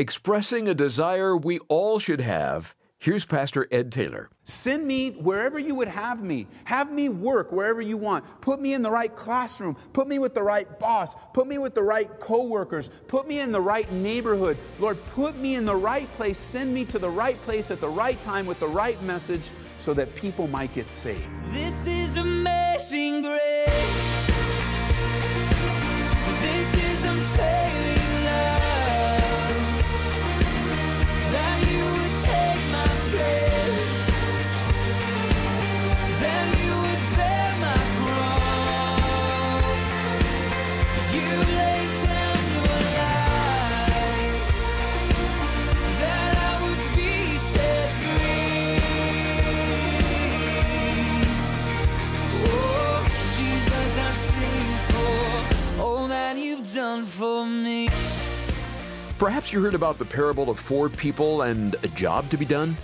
Expressing a desire we all should have, here's Pastor Ed Taylor. Send me wherever you would have me. Have me work wherever you want. Put me in the right classroom. Put me with the right boss. Put me with the right coworkers. Put me in the right neighborhood. Lord, put me in the right place. Send me to the right place at the right time with the right message so that people might get saved. This is amazing grace. Perhaps you heard about the parable of four people and a job to be done.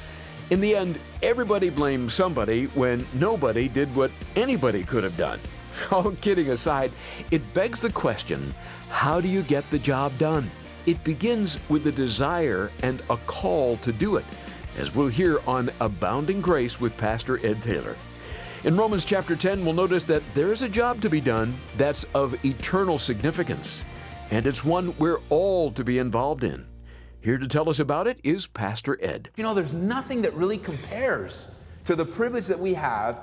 In the end, everybody blamed somebody when nobody did what anybody could have done. All kidding aside, it begs the question how do you get the job done? It begins with a desire and a call to do it, as we'll hear on Abounding Grace with Pastor Ed Taylor. In Romans chapter 10, we'll notice that there's a job to be done that's of eternal significance, and it's one we're all to be involved in. Here to tell us about it is Pastor Ed. You know, there's nothing that really compares to the privilege that we have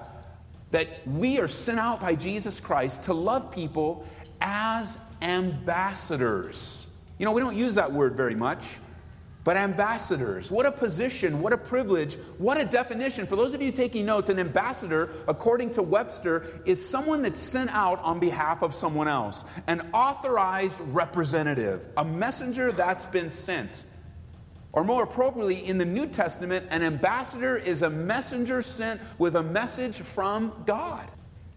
that we are sent out by Jesus Christ to love people as ambassadors. You know, we don't use that word very much, but ambassadors. What a position, what a privilege, what a definition. For those of you taking notes, an ambassador, according to Webster, is someone that's sent out on behalf of someone else, an authorized representative, a messenger that's been sent. Or more appropriately, in the New Testament, an ambassador is a messenger sent with a message from God.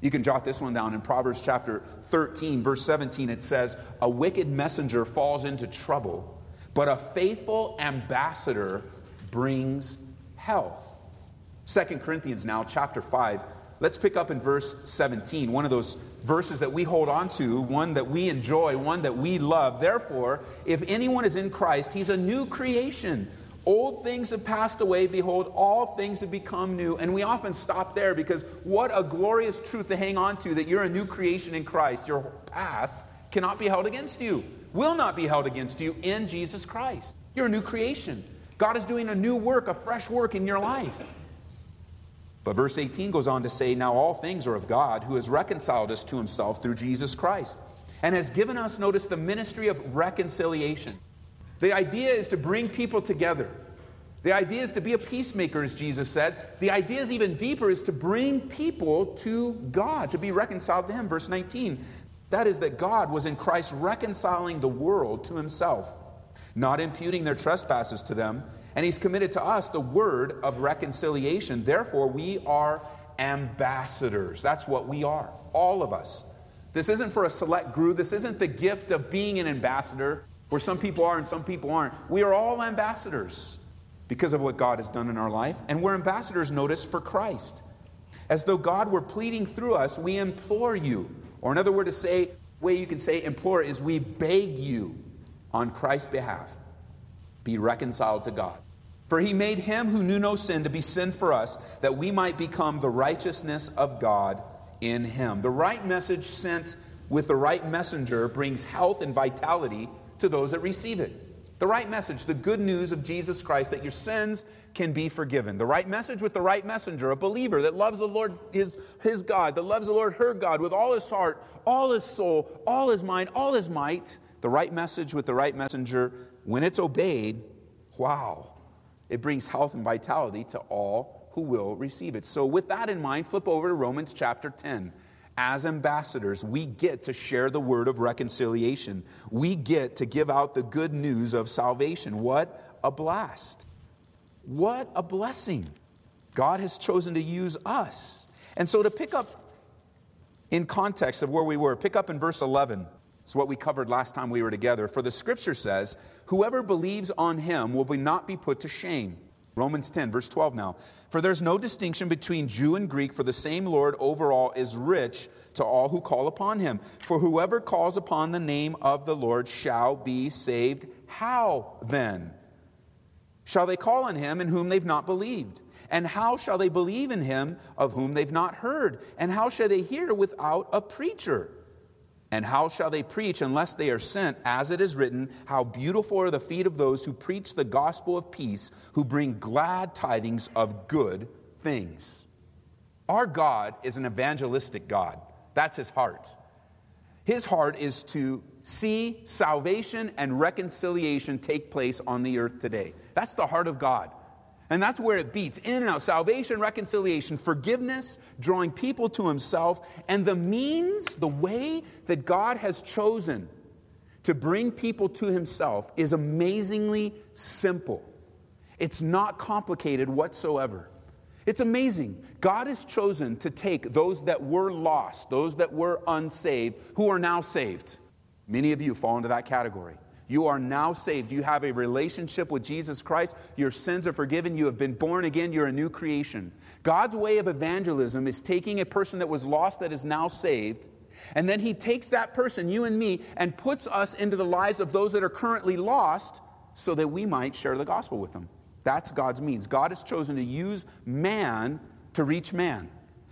You can jot this one down in Proverbs chapter 13, verse 17. It says, A wicked messenger falls into trouble, but a faithful ambassador brings health. 2 Corinthians now, chapter 5. Let's pick up in verse 17, one of those verses that we hold on to, one that we enjoy, one that we love. Therefore, if anyone is in Christ, he's a new creation. Old things have passed away. Behold, all things have become new. And we often stop there because what a glorious truth to hang on to that you're a new creation in Christ. Your past cannot be held against you, will not be held against you in Jesus Christ. You're a new creation. God is doing a new work, a fresh work in your life. But verse 18 goes on to say, Now all things are of God, who has reconciled us to himself through Jesus Christ, and has given us, notice, the ministry of reconciliation. The idea is to bring people together. The idea is to be a peacemaker, as Jesus said. The idea is even deeper, is to bring people to God, to be reconciled to Him. Verse 19, that is that God was in Christ reconciling the world to Himself, not imputing their trespasses to them, and He's committed to us the word of reconciliation. Therefore, we are ambassadors. That's what we are, all of us. This isn't for a select group. This isn't the gift of being an ambassador where some people are and some people aren't. We are all ambassadors because of what God has done in our life. And we're ambassadors, notice, for Christ. As though God were pleading through us, we implore you. Or another word to say, way you can say implore is we beg you on Christ's behalf, be reconciled to God. For he made him who knew no sin to be sin for us, that we might become the righteousness of God in him. The right message sent with the right messenger brings health and vitality to those that receive it. The right message, the good news of Jesus Christ that your sins can be forgiven. The right message with the right messenger, a believer that loves the Lord, his, his God, that loves the Lord, her God, with all his heart, all his soul, all his mind, all his might. The right message with the right messenger, when it's obeyed, wow, it brings health and vitality to all who will receive it. So, with that in mind, flip over to Romans chapter 10 as ambassadors, we get to share the word of reconciliation. We get to give out the good news of salvation. What a blast! What a blessing! God has chosen to use us. And so, to pick up in context of where we were, pick up in verse 11. It's what we covered last time we were together. For the scripture says, Whoever believes on him will be not be put to shame. Romans 10, verse 12 now. For there's no distinction between Jew and Greek, for the same Lord over all is rich to all who call upon him. For whoever calls upon the name of the Lord shall be saved. How then? Shall they call on him in whom they've not believed? And how shall they believe in him of whom they've not heard? And how shall they hear without a preacher? And how shall they preach unless they are sent? As it is written, How beautiful are the feet of those who preach the gospel of peace, who bring glad tidings of good things. Our God is an evangelistic God. That's his heart. His heart is to see salvation and reconciliation take place on the earth today. That's the heart of God. And that's where it beats in and out salvation, reconciliation, forgiveness, drawing people to Himself, and the means, the way that God has chosen to bring people to Himself is amazingly simple. It's not complicated whatsoever. It's amazing. God has chosen to take those that were lost, those that were unsaved, who are now saved. Many of you fall into that category. You are now saved. You have a relationship with Jesus Christ. Your sins are forgiven. You have been born again. You're a new creation. God's way of evangelism is taking a person that was lost that is now saved, and then He takes that person, you and me, and puts us into the lives of those that are currently lost so that we might share the gospel with them. That's God's means. God has chosen to use man to reach man.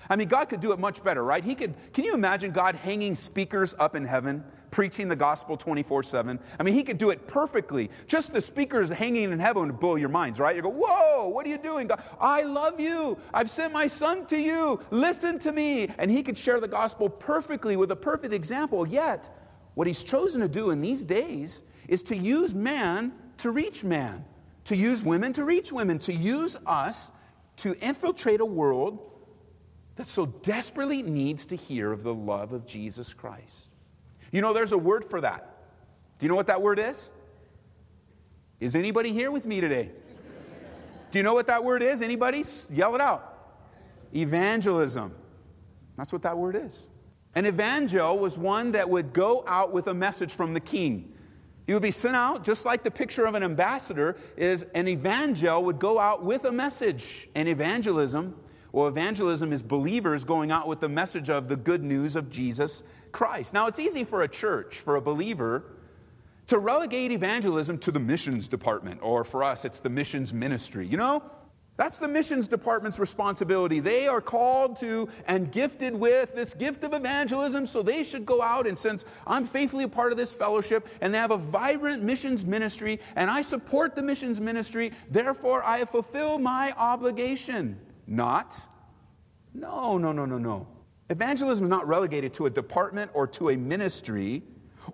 I mean, God could do it much better, right? He could, can you imagine God hanging speakers up in heaven, preaching the gospel 24 7? I mean, He could do it perfectly. Just the speakers hanging in heaven would blow your minds, right? You go, Whoa, what are you doing? God, I love you. I've sent my son to you. Listen to me. And He could share the gospel perfectly with a perfect example. Yet, what He's chosen to do in these days is to use man to reach man, to use women to reach women, to use us to infiltrate a world that so desperately needs to hear of the love of Jesus Christ. You know, there's a word for that. Do you know what that word is? Is anybody here with me today? Do you know what that word is? Anybody? Yell it out. Evangelism. That's what that word is. An evangel was one that would go out with a message from the king. He would be sent out just like the picture of an ambassador is an evangel would go out with a message. And evangelism well, evangelism is believers going out with the message of the good news of Jesus Christ. Now, it's easy for a church, for a believer, to relegate evangelism to the missions department, or for us, it's the missions ministry. You know, that's the missions department's responsibility. They are called to and gifted with this gift of evangelism, so they should go out. And since I'm faithfully a part of this fellowship and they have a vibrant missions ministry, and I support the missions ministry, therefore I have fulfilled my obligation. Not. No, no, no, no, no. Evangelism is not relegated to a department or to a ministry.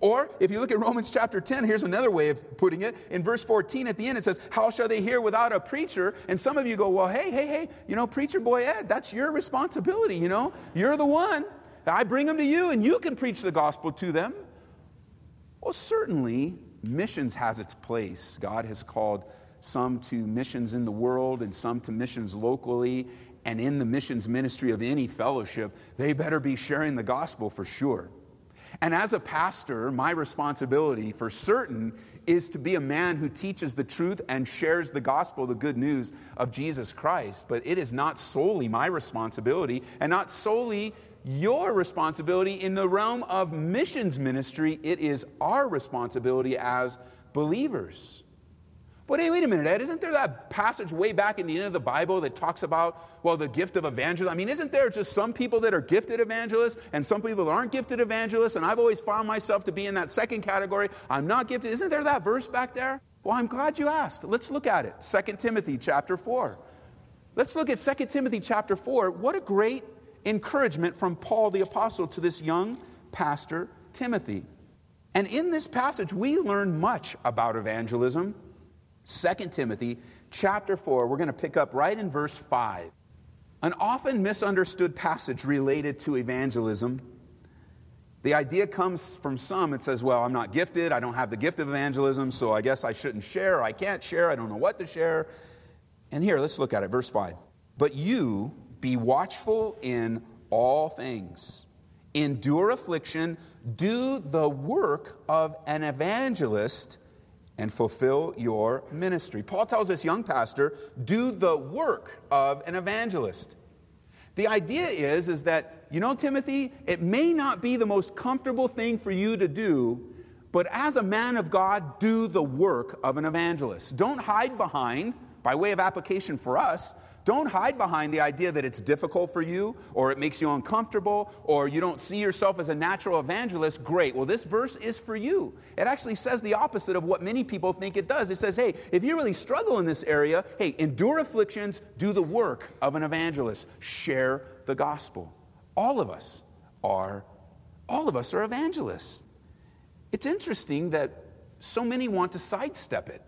Or if you look at Romans chapter 10, here's another way of putting it. In verse 14 at the end, it says, How shall they hear without a preacher? And some of you go, Well, hey, hey, hey, you know, preacher boy Ed, that's your responsibility, you know? You're the one. I bring them to you and you can preach the gospel to them. Well, certainly, missions has its place. God has called some to missions in the world and some to missions locally. And in the missions ministry of any fellowship, they better be sharing the gospel for sure. And as a pastor, my responsibility for certain is to be a man who teaches the truth and shares the gospel, the good news of Jesus Christ. But it is not solely my responsibility and not solely your responsibility in the realm of missions ministry. It is our responsibility as believers. But hey, wait a minute, Ed, isn't there that passage way back in the end of the Bible that talks about, well, the gift of evangelism? I mean, isn't there just some people that are gifted evangelists and some people that aren't gifted evangelists? And I've always found myself to be in that second category. I'm not gifted. Isn't there that verse back there? Well, I'm glad you asked. Let's look at it. 2 Timothy chapter 4. Let's look at 2 Timothy chapter 4. What a great encouragement from Paul the apostle to this young pastor, Timothy. And in this passage, we learn much about evangelism. 2 Timothy chapter 4, we're going to pick up right in verse 5. An often misunderstood passage related to evangelism. The idea comes from some. It says, Well, I'm not gifted. I don't have the gift of evangelism, so I guess I shouldn't share. I can't share. I don't know what to share. And here, let's look at it. Verse 5. But you be watchful in all things, endure affliction, do the work of an evangelist and fulfill your ministry. Paul tells this young pastor, do the work of an evangelist. The idea is, is that, you know, Timothy, it may not be the most comfortable thing for you to do, but as a man of God, do the work of an evangelist. Don't hide behind, by way of application for us, don't hide behind the idea that it's difficult for you, or it makes you uncomfortable, or you don't see yourself as a natural evangelist. Great. Well, this verse is for you. It actually says the opposite of what many people think it does. It says, hey, if you really struggle in this area, hey, endure afflictions, do the work of an evangelist, share the gospel. All of us are, all of us are evangelists. It's interesting that so many want to sidestep it.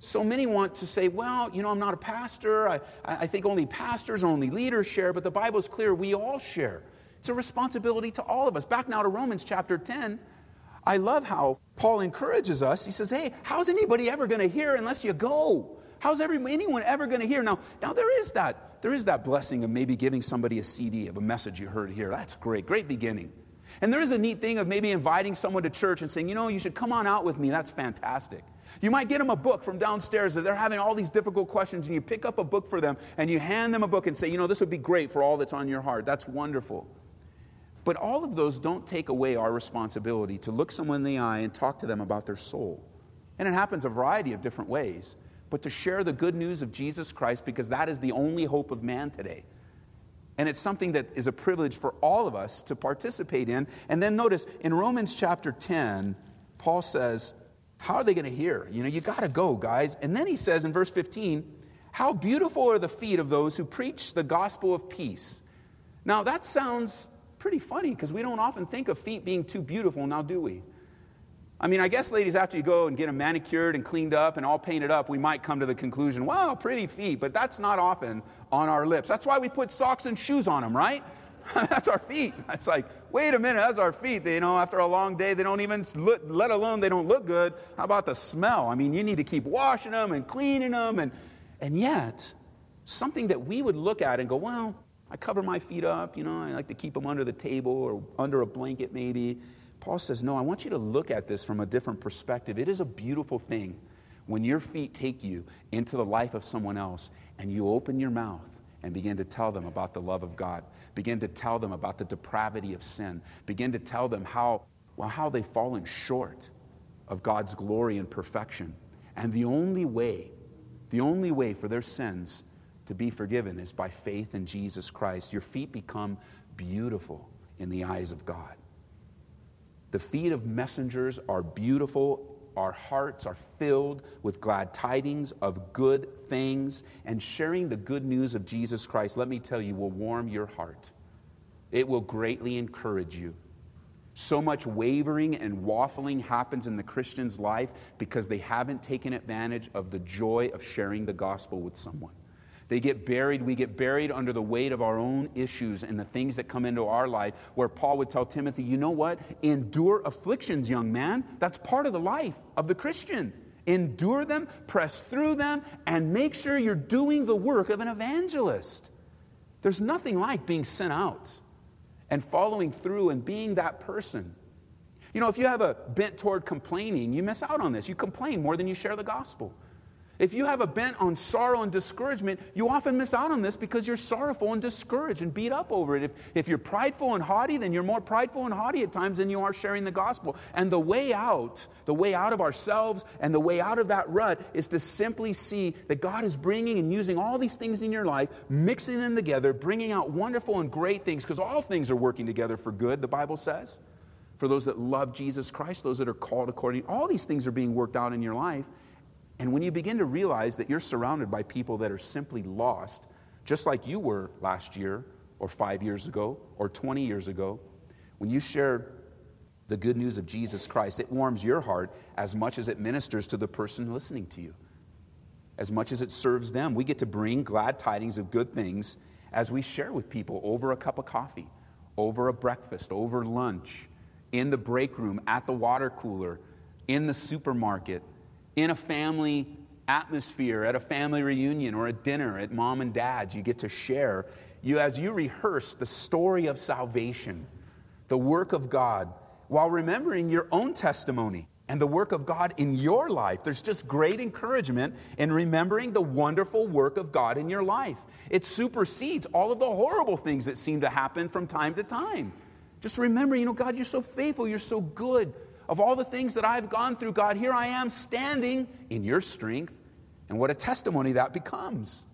So many want to say, well, you know, I'm not a pastor. I, I think only pastors, only leaders share, but the Bible is clear we all share. It's a responsibility to all of us. Back now to Romans chapter 10. I love how Paul encourages us. He says, hey, how's anybody ever going to hear unless you go? How's every, anyone ever going to hear? Now, now there is that. There is that blessing of maybe giving somebody a CD of a message you heard here. That's great. Great beginning. And there is a neat thing of maybe inviting someone to church and saying, you know, you should come on out with me. That's fantastic. You might get them a book from downstairs if they're having all these difficult questions, and you pick up a book for them and you hand them a book and say, you know, this would be great for all that's on your heart. That's wonderful. But all of those don't take away our responsibility to look someone in the eye and talk to them about their soul. And it happens a variety of different ways. But to share the good news of Jesus Christ because that is the only hope of man today. And it's something that is a privilege for all of us to participate in. And then notice in Romans chapter 10, Paul says, how are they going to hear? You know, you got to go, guys. And then he says in verse 15, How beautiful are the feet of those who preach the gospel of peace. Now, that sounds pretty funny because we don't often think of feet being too beautiful, now do we? I mean, I guess, ladies, after you go and get them manicured and cleaned up and all painted up, we might come to the conclusion, wow, pretty feet, but that's not often on our lips. That's why we put socks and shoes on them, right? that's our feet. It's like, wait a minute, that's our feet. They, you know, after a long day, they don't even, look, let alone they don't look good. How about the smell? I mean, you need to keep washing them and cleaning them. And, and yet, something that we would look at and go, well, I cover my feet up, you know, I like to keep them under the table or under a blanket maybe. Paul says, no, I want you to look at this from a different perspective. It is a beautiful thing when your feet take you into the life of someone else and you open your mouth and begin to tell them about the love of God. Begin to tell them about the depravity of sin. Begin to tell them how, well, how they've fallen short of God's glory and perfection. And the only way, the only way for their sins to be forgiven is by faith in Jesus Christ. Your feet become beautiful in the eyes of God. The feet of messengers are beautiful our hearts are filled with glad tidings of good things, and sharing the good news of Jesus Christ, let me tell you, will warm your heart. It will greatly encourage you. So much wavering and waffling happens in the Christian's life because they haven't taken advantage of the joy of sharing the gospel with someone. They get buried. We get buried under the weight of our own issues and the things that come into our life. Where Paul would tell Timothy, you know what? Endure afflictions, young man. That's part of the life of the Christian. Endure them, press through them, and make sure you're doing the work of an evangelist. There's nothing like being sent out and following through and being that person. You know, if you have a bent toward complaining, you miss out on this. You complain more than you share the gospel. If you have a bent on sorrow and discouragement, you often miss out on this because you're sorrowful and discouraged and beat up over it. If, if you're prideful and haughty, then you're more prideful and haughty at times than you are sharing the gospel. And the way out, the way out of ourselves and the way out of that rut is to simply see that God is bringing and using all these things in your life, mixing them together, bringing out wonderful and great things, because all things are working together for good, the Bible says. For those that love Jesus Christ, those that are called according, all these things are being worked out in your life. And when you begin to realize that you're surrounded by people that are simply lost, just like you were last year, or five years ago, or 20 years ago, when you share the good news of Jesus Christ, it warms your heart as much as it ministers to the person listening to you, as much as it serves them. We get to bring glad tidings of good things as we share with people over a cup of coffee, over a breakfast, over lunch, in the break room, at the water cooler, in the supermarket in a family atmosphere, at a family reunion or a dinner at mom and dad's, you get to share. You, as you rehearse the story of salvation, the work of God, while remembering your own testimony and the work of God in your life. There's just great encouragement in remembering the wonderful work of God in your life. It supersedes all of the horrible things that seem to happen from time to time. Just remember, you know, God, you're so faithful, you're so good. Of all the things that I've gone through, God, here I am standing in your strength. And what a testimony that becomes.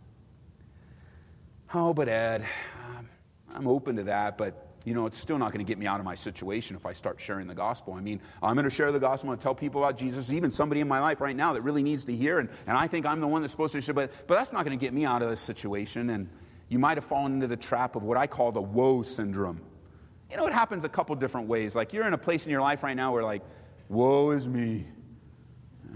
Oh, but Ed, um, I'm open to that, but you know, it's still not going to get me out of my situation if I start sharing the gospel. I mean, I'm going to share the gospel and tell people about Jesus, even somebody in my life right now that really needs to hear, and, and I think I'm the one that's supposed to share, but, but that's not going to get me out of this situation. And you might have fallen into the trap of what I call the woe syndrome. You know, it happens a couple different ways. Like you're in a place in your life right now where, like, woe is me.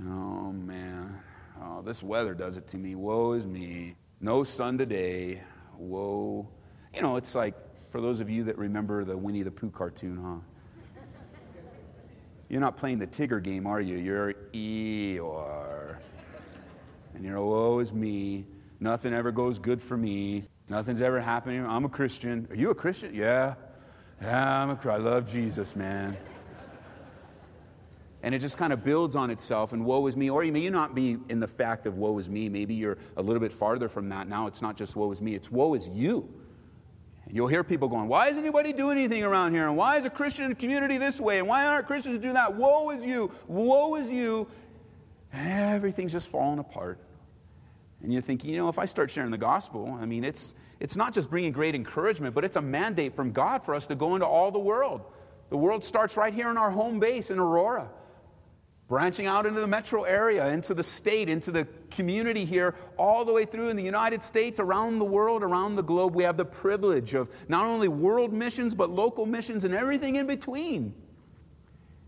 Oh, man. Oh, this weather does it to me. Woe is me. No sun today. Woe. You know, it's like, for those of you that remember the Winnie the Pooh cartoon, huh? You're not playing the Tigger game, are you? You're Eeyore. And you're, woe is me. Nothing ever goes good for me. Nothing's ever happening. I'm a Christian. Are you a Christian? Yeah. I'm a I love Jesus, man. And it just kind of builds on itself, and woe is me. Or you may not be in the fact of woe is me. Maybe you're a little bit farther from that. Now it's not just woe is me, it's woe is you. And you'll hear people going, Why is anybody doing anything around here? And why is a Christian community this way? And why aren't Christians doing that? Woe is you. Woe is you. And everything's just falling apart. And you're thinking, you know, if I start sharing the gospel, I mean, it's, it's not just bringing great encouragement, but it's a mandate from God for us to go into all the world. The world starts right here in our home base in Aurora branching out into the metro area, into the state, into the community here, all the way through in the United States, around the world, around the globe. We have the privilege of not only world missions, but local missions and everything in between.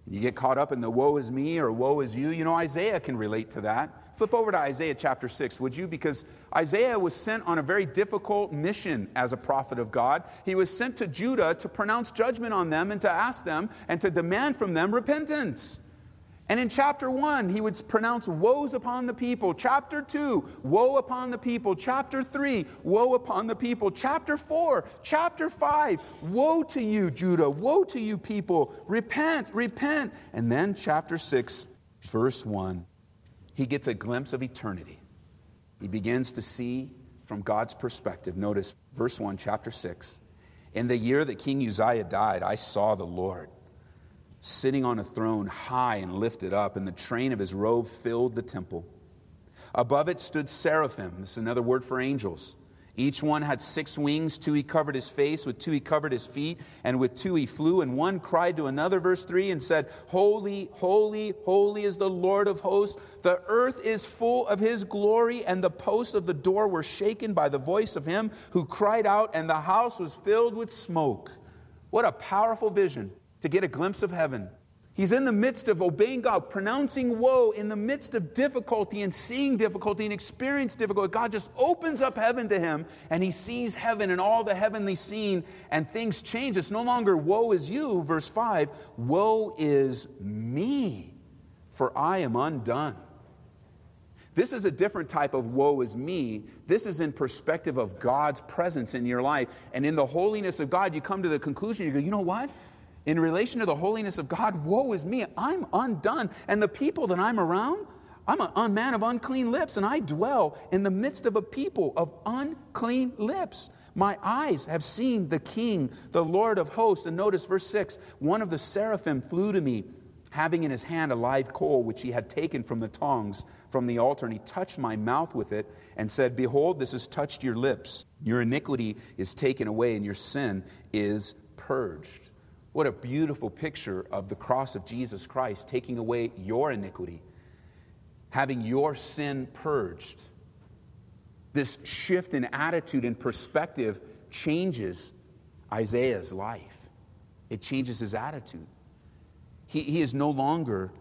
You get caught up in the woe is me or woe is you. You know, Isaiah can relate to that. Flip over to Isaiah chapter 6, would you? Because Isaiah was sent on a very difficult mission as a prophet of God. He was sent to Judah to pronounce judgment on them and to ask them and to demand from them repentance. And in chapter one, he would pronounce woes upon the people. Chapter two, woe upon the people. Chapter three, woe upon the people. Chapter four, chapter five, woe to you, Judah. Woe to you, people. Repent, repent. And then chapter six, verse one, he gets a glimpse of eternity. He begins to see from God's perspective. Notice verse one, chapter six. In the year that King Uzziah died, I saw the Lord sitting on a throne high and lifted up, and the train of his robe filled the temple. Above it stood seraphim, this is another word for angels. Each one had six wings. Two he covered his face, with two he covered his feet, and with two he flew. And one cried to another, verse 3, and said, Holy, holy, holy is the Lord of hosts. The earth is full of his glory, and the posts of the door were shaken by the voice of him who cried out, and the house was filled with smoke. What a powerful vision to get a glimpse of heaven. He's in the midst of obeying God, pronouncing woe in the midst of difficulty and seeing difficulty and experience difficulty. God just opens up heaven to him and he sees heaven and all the heavenly scene and things change. It's no longer woe is you, verse 5, woe is me, for I am undone. This is a different type of woe is me. This is in perspective of God's presence in your life. And in the holiness of God, you come to the conclusion, you go, you know what? In relation to the holiness of God, woe is me, I'm undone. And the people that I'm around, I'm a man of unclean lips, and I dwell in the midst of a people of unclean lips. My eyes have seen the King, the Lord of hosts. And notice verse 6 one of the seraphim flew to me, having in his hand a live coal which he had taken from the tongs from the altar. And he touched my mouth with it and said, Behold, this has touched your lips. Your iniquity is taken away, and your sin is purged. What a beautiful picture of the cross of Jesus Christ taking away your iniquity, having your sin purged. This shift in attitude and perspective changes Isaiah's life. It changes his attitude. He, he is no longer,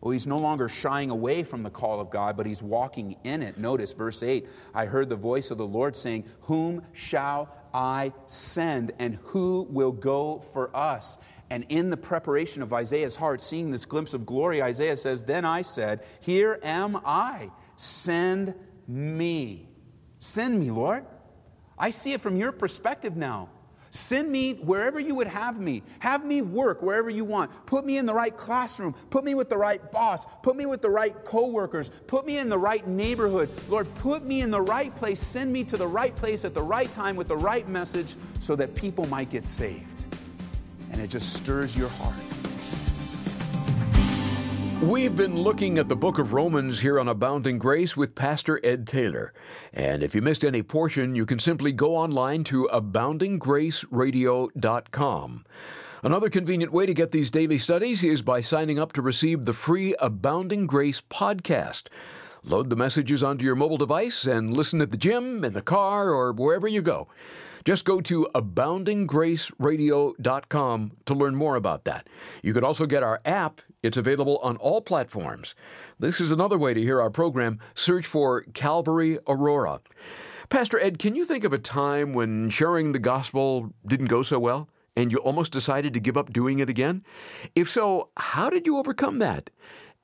well, he's no longer shying away from the call of God, but he's walking in it. Notice verse 8 I heard the voice of the Lord saying, Whom shall I send, and who will go for us? And in the preparation of Isaiah's heart, seeing this glimpse of glory, Isaiah says, Then I said, Here am I, send me. Send me, Lord. I see it from your perspective now. Send me wherever you would have me. Have me work wherever you want. Put me in the right classroom. Put me with the right boss. Put me with the right coworkers. Put me in the right neighborhood. Lord, put me in the right place. Send me to the right place at the right time with the right message so that people might get saved. And it just stirs your heart. We've been looking at the book of Romans here on Abounding Grace with Pastor Ed Taylor. And if you missed any portion, you can simply go online to aboundinggraceradio.com. Another convenient way to get these daily studies is by signing up to receive the free Abounding Grace podcast. Load the messages onto your mobile device and listen at the gym, in the car, or wherever you go. Just go to aboundinggraceradio.com to learn more about that. You can also get our app. It's available on all platforms. This is another way to hear our program. Search for Calvary Aurora. Pastor Ed, can you think of a time when sharing the gospel didn't go so well and you almost decided to give up doing it again? If so, how did you overcome that?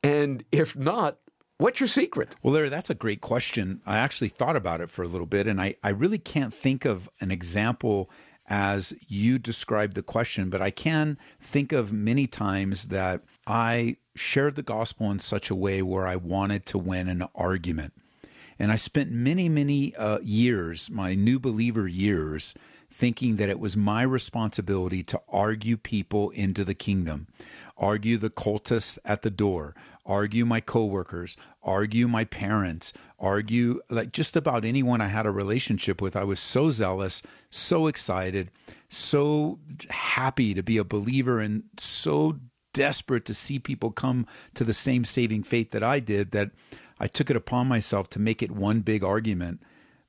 And if not, What's your secret? Well, Larry, that's a great question. I actually thought about it for a little bit, and I, I really can't think of an example as you described the question, but I can think of many times that I shared the gospel in such a way where I wanted to win an argument. And I spent many, many uh, years, my new believer years, thinking that it was my responsibility to argue people into the kingdom, argue the cultists at the door, argue my coworkers, argue my parents, argue like just about anyone I had a relationship with. I was so zealous, so excited, so happy to be a believer, and so desperate to see people come to the same saving faith that I did that I took it upon myself to make it one big argument.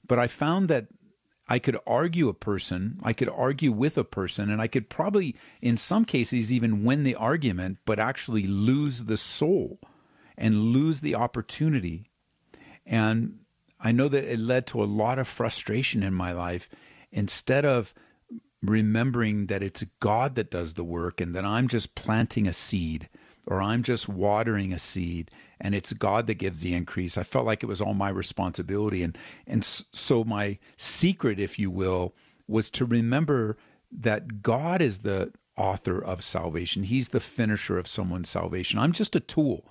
But I found that I could argue a person, I could argue with a person, and I could probably, in some cases, even win the argument, but actually lose the soul and lose the opportunity. And I know that it led to a lot of frustration in my life. Instead of remembering that it's God that does the work and that I'm just planting a seed or I'm just watering a seed and it's God that gives the increase. I felt like it was all my responsibility. And, and so my secret, if you will, was to remember that God is the author of salvation. He's the finisher of someone's salvation. I'm just a tool.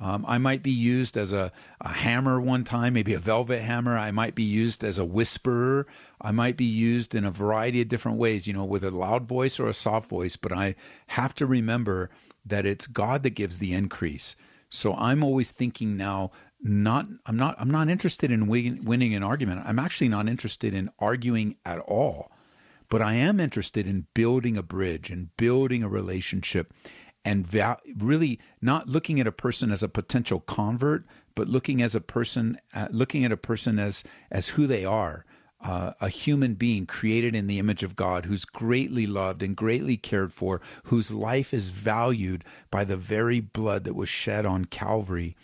Um, I might be used as a, a hammer one time, maybe a velvet hammer. I might be used as a whisperer. I might be used in a variety of different ways, you know, with a loud voice or a soft voice. But I have to remember that it's God that gives the increase. So I'm always thinking now, not I'm not I'm not interested in winning an argument. I'm actually not interested in arguing at all. But I am interested in building a bridge and building a relationship and really not looking at a person as a potential convert, but looking as a person, uh, looking at a person as as who they are, uh, a human being created in the image of God, who's greatly loved and greatly cared for, whose life is valued by the very blood that was shed on Calvary.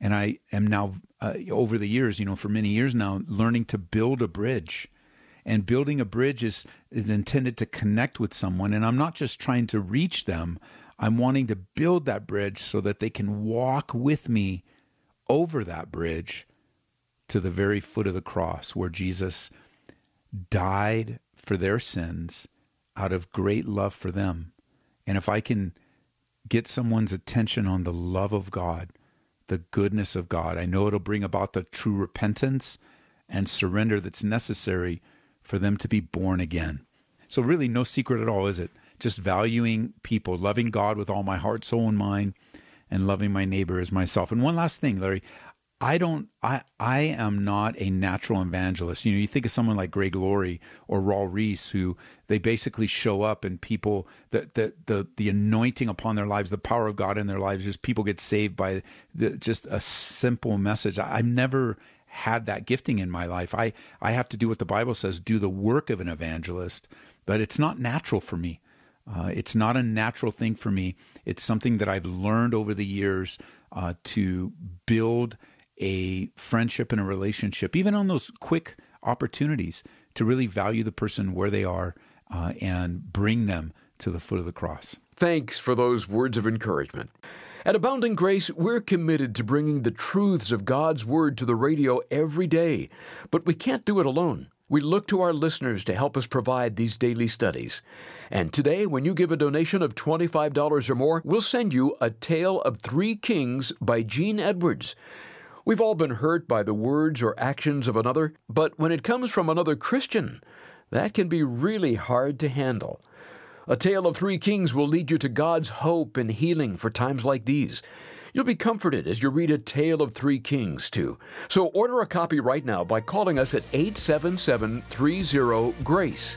And I am now, uh, over the years, you know, for many years now, learning to build a bridge. And building a bridge is, is intended to connect with someone. And I'm not just trying to reach them, I'm wanting to build that bridge so that they can walk with me over that bridge to the very foot of the cross where Jesus died for their sins out of great love for them. And if I can get someone's attention on the love of God, the goodness of God, I know it'll bring about the true repentance and surrender that's necessary for them to be born again. So, really, no secret at all, is it? just valuing people, loving God with all my heart, soul, and mind, and loving my neighbor as myself. And one last thing, Larry, I don't I I am not a natural evangelist. You know, you think of someone like Greg Laurie or Raul Ries who they basically show up and people the the the, the anointing upon their lives, the power of God in their lives, just people get saved by the, just a simple message. I, I've never had that gifting in my life. I I have to do what the Bible says, do the work of an evangelist, but it's not natural for me. Uh, it's not a natural thing for me. It's something that I've learned over the years uh, to build a friendship and a relationship, even on those quick opportunities, to really value the person where they are uh, and bring them to the foot of the cross. Thanks for those words of encouragement. At Abounding Grace, we're committed to bringing the truths of God's Word to the radio every day, but we can't do it alone. We look to our listeners to help us provide these daily studies. And today, when you give a donation of $25 or more, we'll send you A Tale of Three Kings by Gene Edwards. We've all been hurt by the words or actions of another, but when it comes from another Christian, that can be really hard to handle. A Tale of Three Kings will lead you to God's hope and healing for times like these. You'll be comforted as you read A Tale of Three Kings, too. So order a copy right now by calling us at 877 30 GRACE.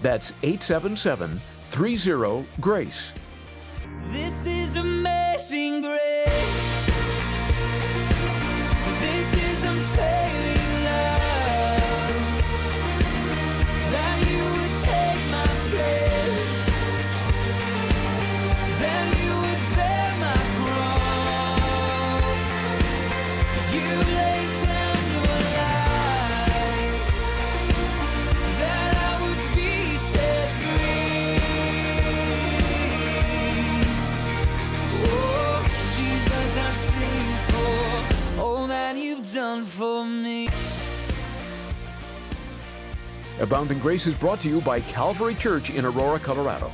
That's 877 30 GRACE. This is amazing grace. Abounding Grace is brought to you by Calvary Church in Aurora, Colorado.